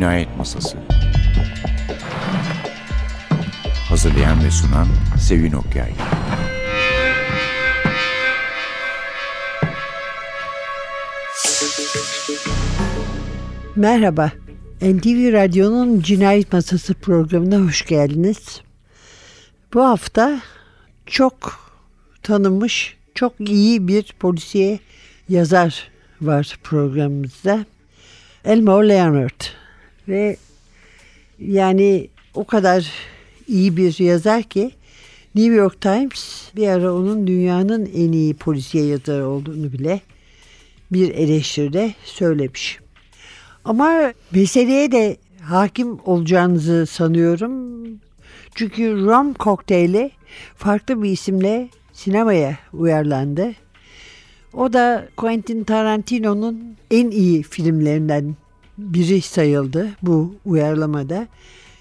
Cinayet Masası Hazırlayan ve sunan Sevin Okyay Merhaba, NTV Radyo'nun Cinayet Masası programına hoş geldiniz. Bu hafta çok tanınmış, çok iyi bir polisiye yazar var programımızda. Elmore Leonard ve yani o kadar iyi bir yazar ki New York Times bir ara onun dünyanın en iyi polisiye yazarı olduğunu bile bir eleştiride söylemiş. Ama meseleye de hakim olacağınızı sanıyorum. Çünkü Rum kokteyli farklı bir isimle sinemaya uyarlandı. O da Quentin Tarantino'nun en iyi filmlerinden biri sayıldı bu uyarlamada.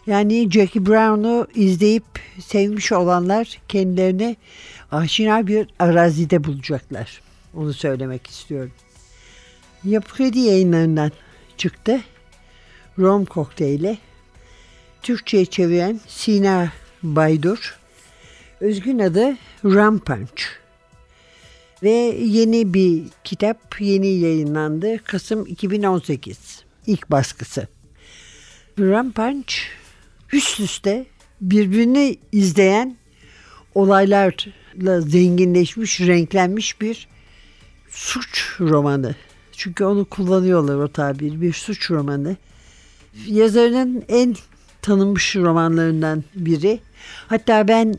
Yani Jackie Brown'u izleyip sevmiş olanlar kendilerini aşina bir arazide bulacaklar. Onu söylemek istiyorum. Yapı Kredi yayınlarından çıktı. Rom kokteyli. Türkçe'ye çeviren Sina Baydur. Özgün adı Rum Punch. Ve yeni bir kitap yeni yayınlandı. Kasım 2018 ilk baskısı. Punch üst üste birbirini izleyen olaylarla zenginleşmiş, renklenmiş bir suç romanı. Çünkü onu kullanıyorlar o tabir. Bir suç romanı. Yazarının en tanınmış romanlarından biri. Hatta ben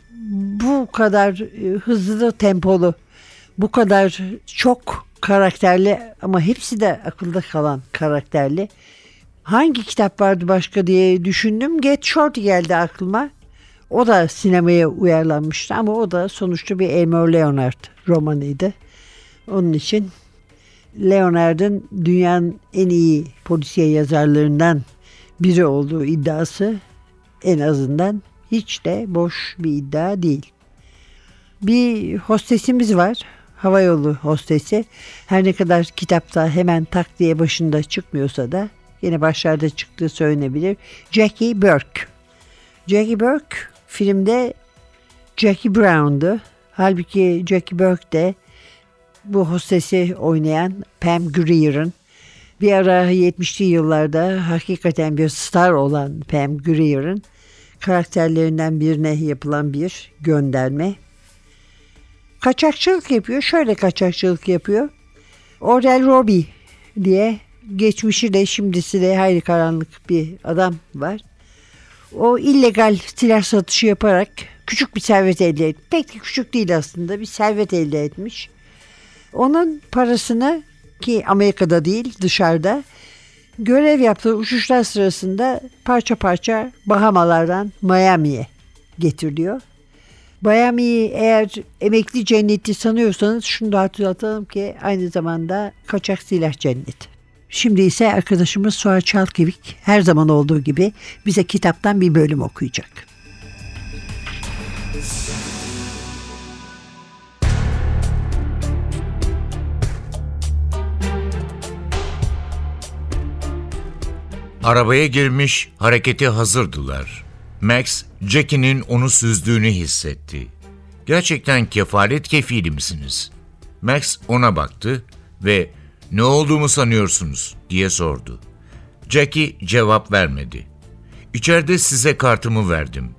bu kadar e, hızlı tempolu, bu kadar çok karakterli ama hepsi de akılda kalan karakterli. Hangi kitap vardı başka diye düşündüm. Get Short geldi aklıma. O da sinemaya uyarlanmıştı ama o da sonuçta bir Elmore Leonard romanıydı. Onun için Leonard'ın dünyanın en iyi polisiye yazarlarından biri olduğu iddiası en azından hiç de boş bir iddia değil. Bir hostesimiz var. Havayolu hostesi. Her ne kadar kitapta hemen tak diye başında çıkmıyorsa da yine başlarda çıktığı söylenebilir. Jackie Burke. Jackie Burke filmde Jackie Brown'du. Halbuki Jackie Burke de bu hostesi oynayan Pam Grier'ın bir ara 70'li yıllarda hakikaten bir star olan Pam Grier'ın karakterlerinden birine yapılan bir gönderme. Kaçakçılık yapıyor. Şöyle kaçakçılık yapıyor. Orel Robbie diye geçmişi de şimdisi de hayli karanlık bir adam var. O illegal silah satışı yaparak küçük bir servet elde etmiş. Pek de küçük değil aslında bir servet elde etmiş. Onun parasını ki Amerika'da değil dışarıda görev yaptığı uçuşlar sırasında parça parça Bahamalardan Miami'ye getiriliyor. Miami'yi eğer emekli cenneti sanıyorsanız şunu da hatırlatalım ki aynı zamanda kaçak silah cenneti. Şimdi ise arkadaşımız Suat Çalkevik her zaman olduğu gibi bize kitaptan bir bölüm okuyacak. Arabaya girmiş, harekete hazırdılar. Max, Jackie'nin onu süzdüğünü hissetti. Gerçekten kefalet kefili misiniz? Max ona baktı ve ne olduğumu sanıyorsunuz diye sordu. Jackie cevap vermedi. İçeride size kartımı verdim.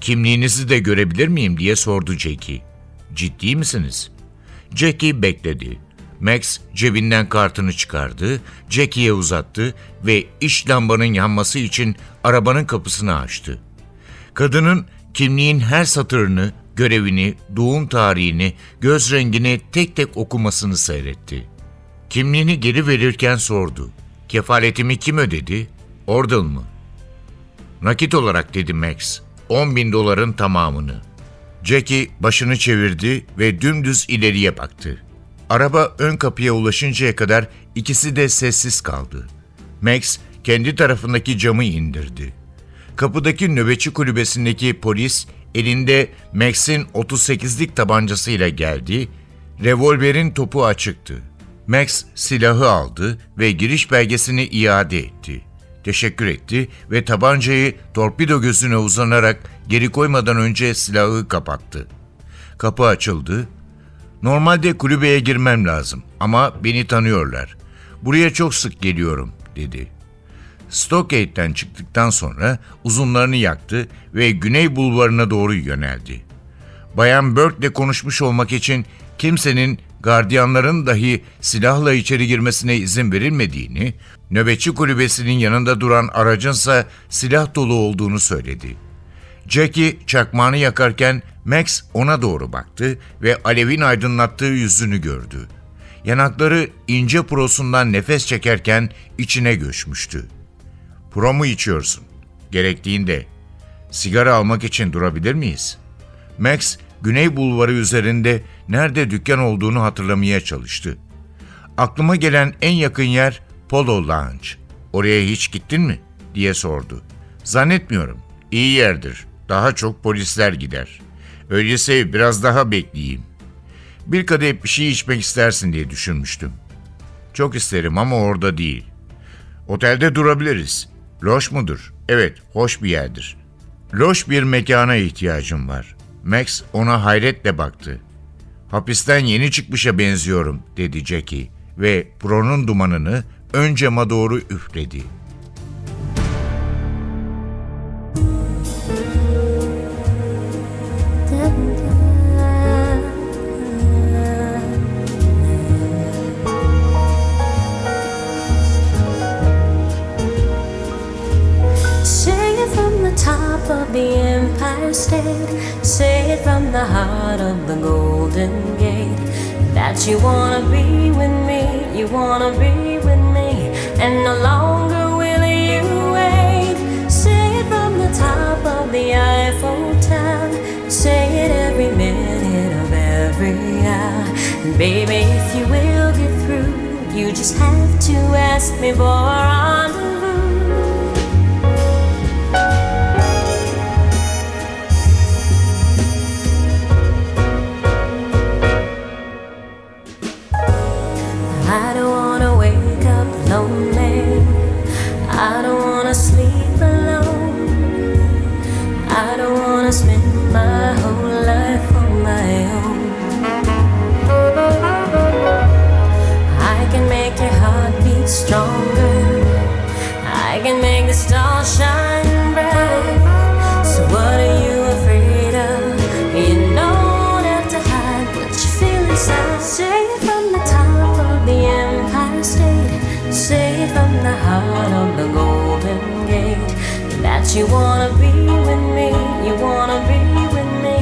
Kimliğinizi de görebilir miyim diye sordu Jackie. Ciddi misiniz? Jackie bekledi. Max cebinden kartını çıkardı, Jackie'ye uzattı ve iş lambanın yanması için arabanın kapısını açtı. Kadının kimliğin her satırını, görevini, doğum tarihini, göz rengini tek tek okumasını seyretti. Kimliğini geri verirken sordu. Kefaletimi kim ödedi? Ordal mı? Nakit olarak dedi Max. 10 bin doların tamamını. Jackie başını çevirdi ve dümdüz ileriye baktı. Araba ön kapıya ulaşıncaya kadar ikisi de sessiz kaldı. Max kendi tarafındaki camı indirdi. Kapıdaki nöbetçi kulübesindeki polis elinde Max'in 38'lik tabancasıyla geldi, revolverin topu açıktı. Max silahı aldı ve giriş belgesini iade etti. teşekkür etti ve tabancayı torpido gözüne uzanarak geri koymadan önce silahı kapattı. Kapı açıldı. Normalde kulübeye girmem lazım ama beni tanıyorlar. Buraya çok sık geliyorum dedi. Stockade'den çıktıktan sonra uzunlarını yaktı ve Güney Bulvarı'na doğru yöneldi. Bayan Burke'le konuşmuş olmak için kimsenin gardiyanların dahi silahla içeri girmesine izin verilmediğini, nöbetçi kulübesinin yanında duran aracınsa silah dolu olduğunu söyledi. Jackie çakmağını yakarken Max ona doğru baktı ve alevin aydınlattığı yüzünü gördü. Yanakları ince prosundan nefes çekerken içine göçmüştü. Pro mu içiyorsun? Gerektiğinde. Sigara almak için durabilir miyiz? Max, Güney Bulvarı üzerinde nerede dükkan olduğunu hatırlamaya çalıştı. Aklıma gelen en yakın yer Polo Lounge. Oraya hiç gittin mi? diye sordu. Zannetmiyorum. İyi yerdir. Daha çok polisler gider. Öyleyse biraz daha bekleyeyim. Bir kadeh bir şey içmek istersin diye düşünmüştüm. Çok isterim ama orada değil. Otelde durabiliriz. Loş mudur? Evet, hoş bir yerdir. Loş bir mekana ihtiyacım var. Max ona hayretle baktı. Hapisten yeni çıkmışa benziyorum dedi Jackie ve Pro'nun dumanını ön cama doğru üfledi. Heart of the Golden Gate. That you wanna be with me, you wanna be with me, and no longer will you wait. Say it from the top of the Eiffel Tower. Say it every minute of every hour. And baby, if you will get through, you just have to ask me for a wanna be with me, you wanna be with me,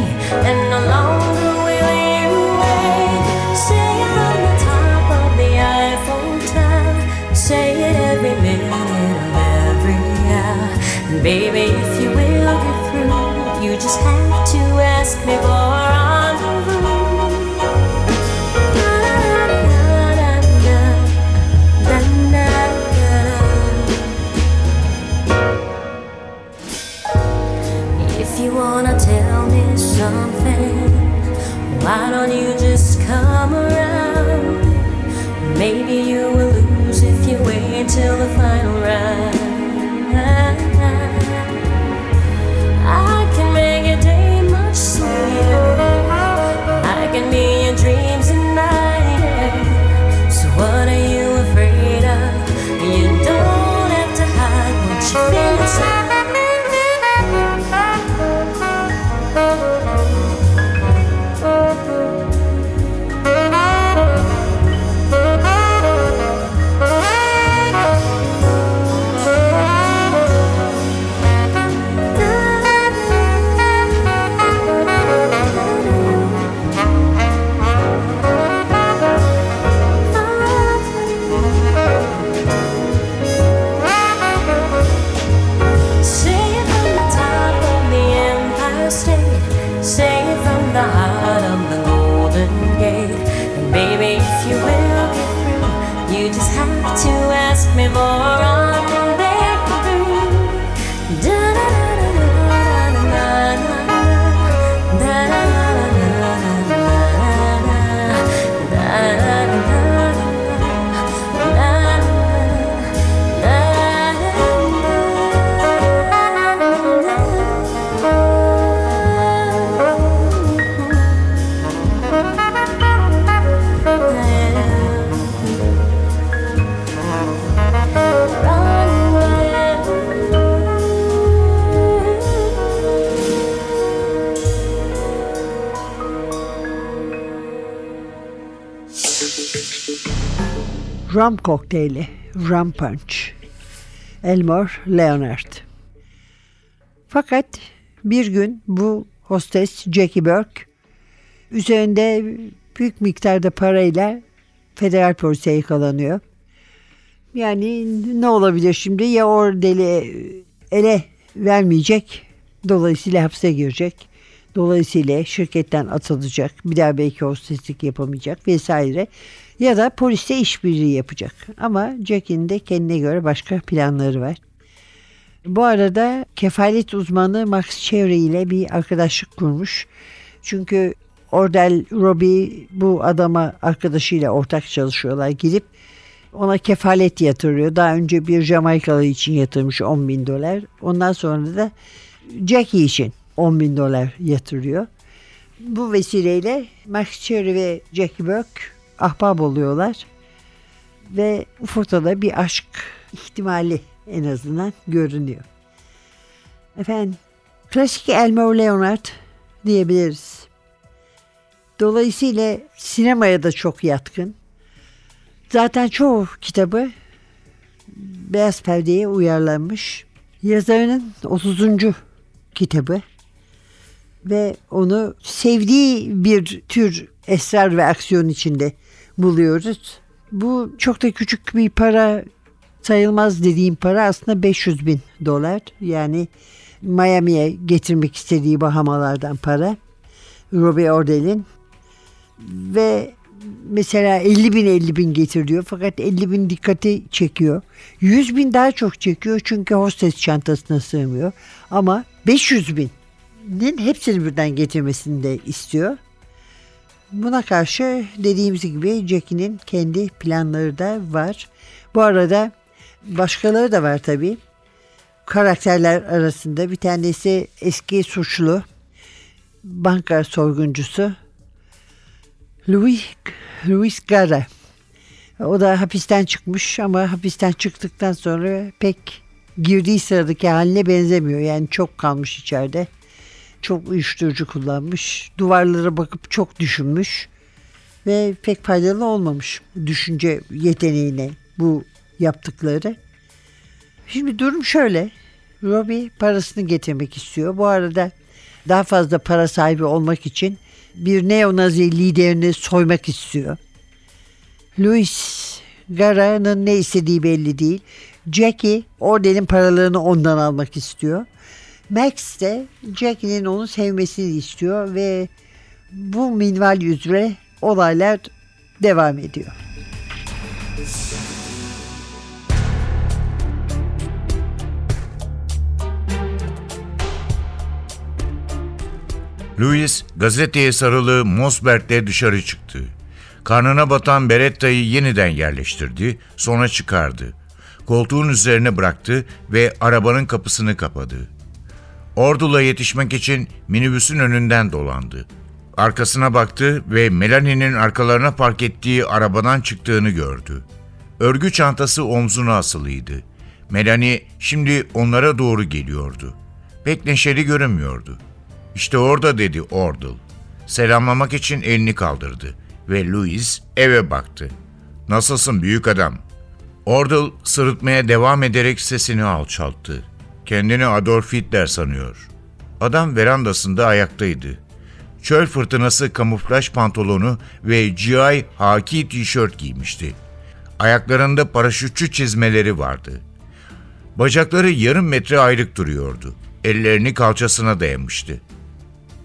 and no longer will you wait. Say it from the top of the Eiffel Tower. Say it every minute of every hour. And baby, if you will get through, you just have to ask me for till the rum kokteyli, rum punch. Elmore Leonard. Fakat bir gün bu hostes Jackie Burke üzerinde büyük miktarda parayla federal polise yakalanıyor. Yani ne olabilir şimdi? Ya Ordel'i ele vermeyecek. Dolayısıyla hapse girecek. Dolayısıyla şirketten atılacak. Bir daha belki hosteslik yapamayacak vesaire. Ya da poliste işbirliği yapacak. Ama Jack'in de kendine göre başka planları var. Bu arada kefalet uzmanı Max Cherry ile bir arkadaşlık kurmuş. Çünkü Ordel Robbie bu adama arkadaşıyla ortak çalışıyorlar. Gidip ona kefalet yatırıyor. Daha önce bir Jamaikalı için yatırmış 10 bin dolar. Ondan sonra da Jackie için 10 bin dolar yatırıyor. Bu vesileyle Max Cherry ve Jackie Burke ahbap oluyorlar. Ve Ufo'da bir aşk ihtimali en azından görünüyor. Efendim klasik Elmer Leonard diyebiliriz. Dolayısıyla sinemaya da çok yatkın. Zaten çoğu kitabı beyaz perdeye uyarlanmış. Yazarının 30. kitabı ve onu sevdiği bir tür esrar ve aksiyon içinde buluyoruz. Bu çok da küçük bir para sayılmaz dediğim para aslında 500 bin dolar. Yani Miami'ye getirmek istediği Bahamalardan para. Robbie Ordel'in ve mesela 50 bin 50 bin getir diyor fakat 50 bin dikkati çekiyor. 100 bin daha çok çekiyor çünkü hostes çantasına sığmıyor ama 500 binin hepsini birden getirmesini de istiyor. Buna karşı dediğimiz gibi Jackie'nin kendi planları da var. Bu arada başkaları da var tabii. Karakterler arasında bir tanesi eski suçlu, banka soyguncusu Louis, Louis Gara. O da hapisten çıkmış ama hapisten çıktıktan sonra pek girdiği sıradaki haline benzemiyor. Yani çok kalmış içeride. Çok uyuşturucu kullanmış. Duvarlara bakıp çok düşünmüş. Ve pek faydalı olmamış düşünce yeteneğine bu yaptıkları. Şimdi durum şöyle. Robbie parasını getirmek istiyor. Bu arada daha fazla para sahibi olmak için bir neo-nazi liderini soymak istiyor. Louis Gara'nın ne istediği belli değil. Jackie Ordel'in paralarını ondan almak istiyor. Max de Jackie'nin onu sevmesini istiyor ve bu minval üzere olaylar devam ediyor. Louis gazeteye sarılı Mosberg'le dışarı çıktı. Karnına batan Beretta'yı yeniden yerleştirdi, sonra çıkardı. Koltuğun üzerine bıraktı ve arabanın kapısını kapadı. Ordula yetişmek için minibüsün önünden dolandı. Arkasına baktı ve Melanie'nin arkalarına park ettiği arabadan çıktığını gördü. Örgü çantası omzuna asılıydı. Melanie şimdi onlara doğru geliyordu. Pek neşeli görünmüyordu. İşte orada dedi Ordle. Selamlamak için elini kaldırdı ve Louis eve baktı. Nasılsın büyük adam? Ordle sırıtmaya devam ederek sesini alçalttı. Kendini Adolf Hitler sanıyor. Adam verandasında ayaktaydı. Çöl fırtınası kamuflaj pantolonu ve GI haki tişört giymişti. Ayaklarında paraşütçü çizmeleri vardı. Bacakları yarım metre ayrık duruyordu. Ellerini kalçasına dayamıştı.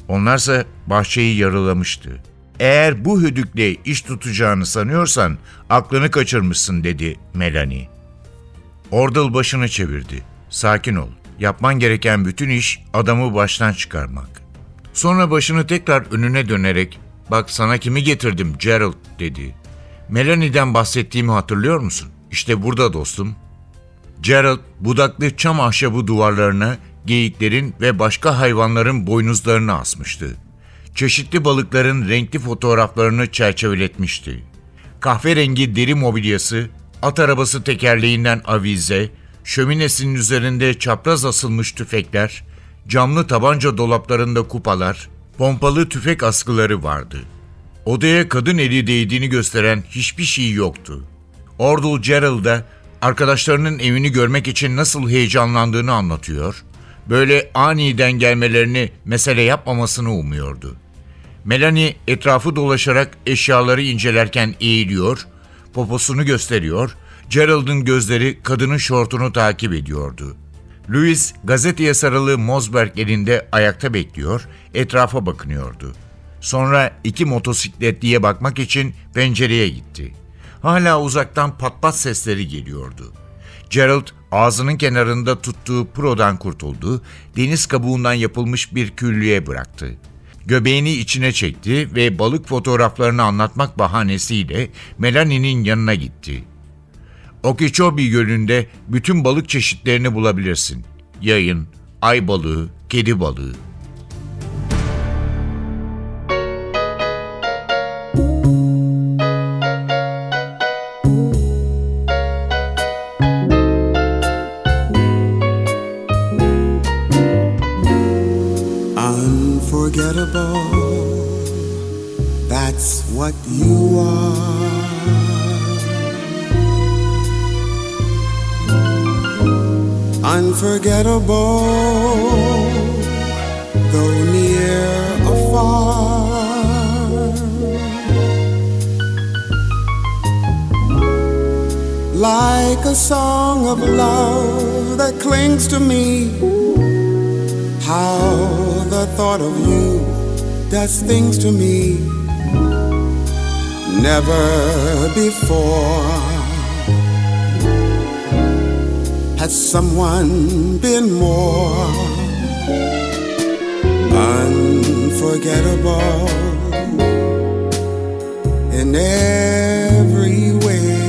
Onlarsa bahçeyi yarılamıştı. Eğer bu hüdükle iş tutacağını sanıyorsan aklını kaçırmışsın dedi Melanie. Ordal başını çevirdi. Sakin ol. Yapman gereken bütün iş adamı baştan çıkarmak. Sonra başını tekrar önüne dönerek bak sana kimi getirdim Gerald dedi. Melanie'den bahsettiğimi hatırlıyor musun? İşte burada dostum. Gerald budaklı çam ahşabı duvarlarına geyiklerin ve başka hayvanların boynuzlarını asmıştı. Çeşitli balıkların renkli fotoğraflarını çerçeveletmişti. Kahverengi deri mobilyası, at arabası tekerleğinden avize, şöminesinin üzerinde çapraz asılmış tüfekler, camlı tabanca dolaplarında kupalar, pompalı tüfek askıları vardı. Odaya kadın eli değdiğini gösteren hiçbir şey yoktu. Ordul Gerald'a arkadaşlarının evini görmek için nasıl heyecanlandığını anlatıyor. Böyle aniden gelmelerini mesele yapmamasını umuyordu. Melanie etrafı dolaşarak eşyaları incelerken eğiliyor, poposunu gösteriyor, Gerald'ın gözleri kadının şortunu takip ediyordu. Louis gazeteye sarılı Mosberg elinde ayakta bekliyor, etrafa bakınıyordu. Sonra iki motosikletliye bakmak için pencereye gitti. Hala uzaktan pat pat sesleri geliyordu. Gerald ağzının kenarında tuttuğu prodan kurtuldu, deniz kabuğundan yapılmış bir küllüğe bıraktı. Göbeğini içine çekti ve balık fotoğraflarını anlatmak bahanesiyle Melanie'nin yanına gitti. Okeechobee Gölü'nde bütün balık çeşitlerini bulabilirsin. Yayın, ay balığı, kedi balığı. Like a song of love that clings to me. How the thought of you does things to me. Never before has someone been more unforgettable in every way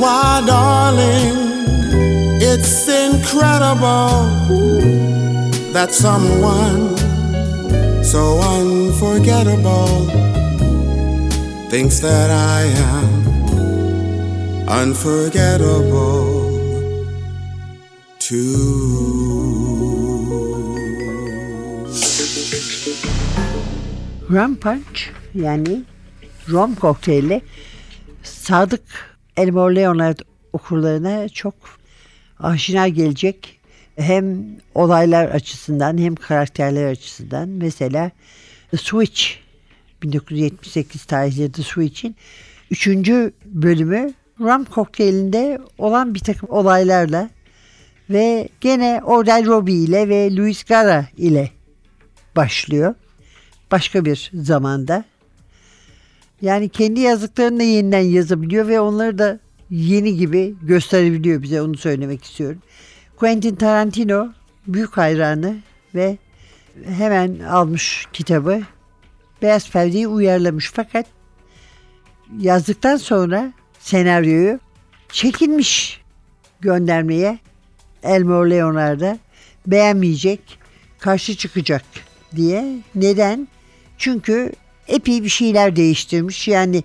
Why, darling, it's incredible that someone so unforgettable thinks that I am unforgettable too. Rum Punch yani rom kokteyli sadık Elmore Leonard okurlarına çok aşina gelecek. Hem olaylar açısından hem karakterler açısından. Mesela The Switch 1978 tarihli The Switch'in 3. bölümü rum kokteylinde olan bir takım olaylarla ve gene Ordell Robbie ile ve Louis Gara ile başlıyor. Başka bir zamanda. Yani kendi yazdıklarını da yeniden yazabiliyor ve onları da yeni gibi gösterebiliyor bize onu söylemek istiyorum. Quentin Tarantino büyük hayranı ve hemen almış kitabı Beyaz Perde'yi uyarlamış fakat yazdıktan sonra senaryoyu çekilmiş göndermeye Elmore Leonard'a beğenmeyecek, karşı çıkacak diye. Neden? Çünkü epey bir şeyler değiştirmiş. Yani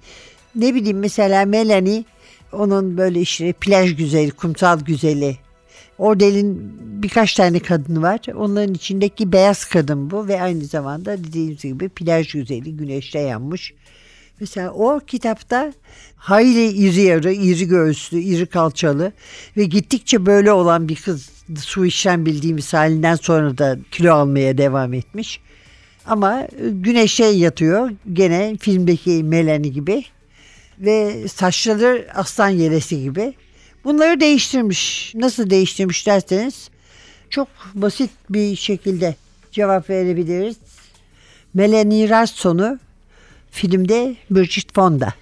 ne bileyim mesela Melanie onun böyle işte plaj güzeli, kumsal güzeli. Ordel'in birkaç tane kadını var. Onların içindeki beyaz kadın bu ve aynı zamanda dediğimiz gibi plaj güzeli, güneşte yanmış. Mesela o kitapta hayli iri yarı, iri göğüslü, iri kalçalı ve gittikçe böyle olan bir kız su işlem bildiğimiz halinden sonra da kilo almaya devam etmiş. Ama güneşe yatıyor gene filmdeki Melanie gibi ve saçları aslan yelesi gibi. Bunları değiştirmiş. Nasıl değiştirmiş derseniz çok basit bir şekilde cevap verebiliriz. Melanie Rarson'u filmde Bridget Fonda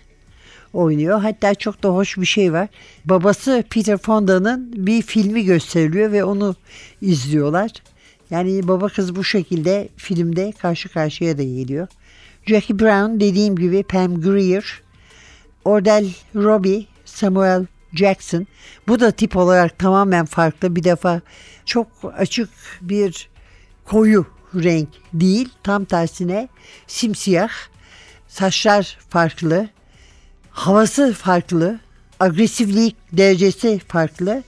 oynuyor. Hatta çok da hoş bir şey var. Babası Peter Fonda'nın bir filmi gösteriliyor ve onu izliyorlar. Yani baba kız bu şekilde filmde karşı karşıya da geliyor. Jackie Brown dediğim gibi Pam Grier, Ordell Robbie, Samuel Jackson. Bu da tip olarak tamamen farklı. Bir defa çok açık bir koyu renk değil. Tam tersine simsiyah. Saçlar farklı. Havası farklı. Agresiflik derecesi farklı.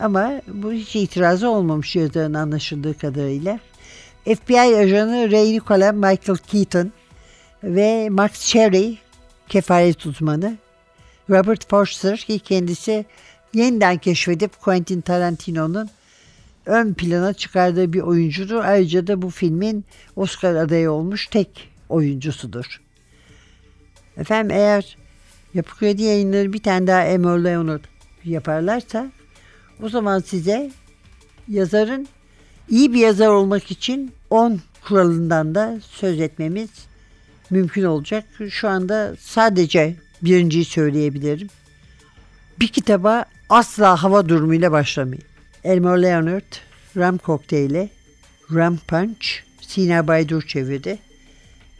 Ama bu hiç itirazı olmamış yazarın anlaşıldığı kadarıyla. FBI ajanı Ray Nicola Michael Keaton ve Max Cherry kefaret uzmanı. Robert Forster ki kendisi yeniden keşfedip Quentin Tarantino'nun ön plana çıkardığı bir oyuncudur. Ayrıca da bu filmin Oscar adayı olmuş tek oyuncusudur. Efendim eğer Yapı Kredi yayınları bir tane daha Emor Leonard yaparlarsa o zaman size yazarın iyi bir yazar olmak için 10 kuralından da söz etmemiz mümkün olacak. Şu anda sadece birinciyi söyleyebilirim. Bir kitaba asla hava durumuyla başlamayın. Elmore Leonard, Ram Kokteyl'i, Ram Punch, Sina Baydur çevirdi.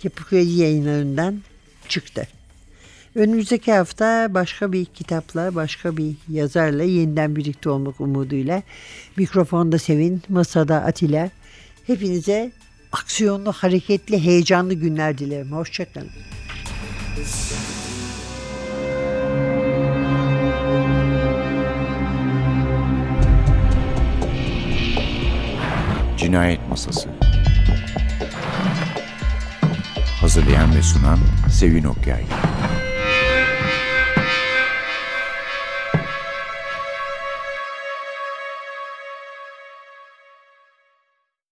Yapı Kredi yayınlarından çıktı. Önümüzdeki hafta başka bir kitapla, başka bir yazarla yeniden birlikte olmak umuduyla mikrofonda Sevin, masada Atilla. Hepinize aksiyonlu, hareketli, heyecanlı günler dilerim. Hoşçakalın. Cinayet Masası Hazırlayan ve sunan Sevin Okyay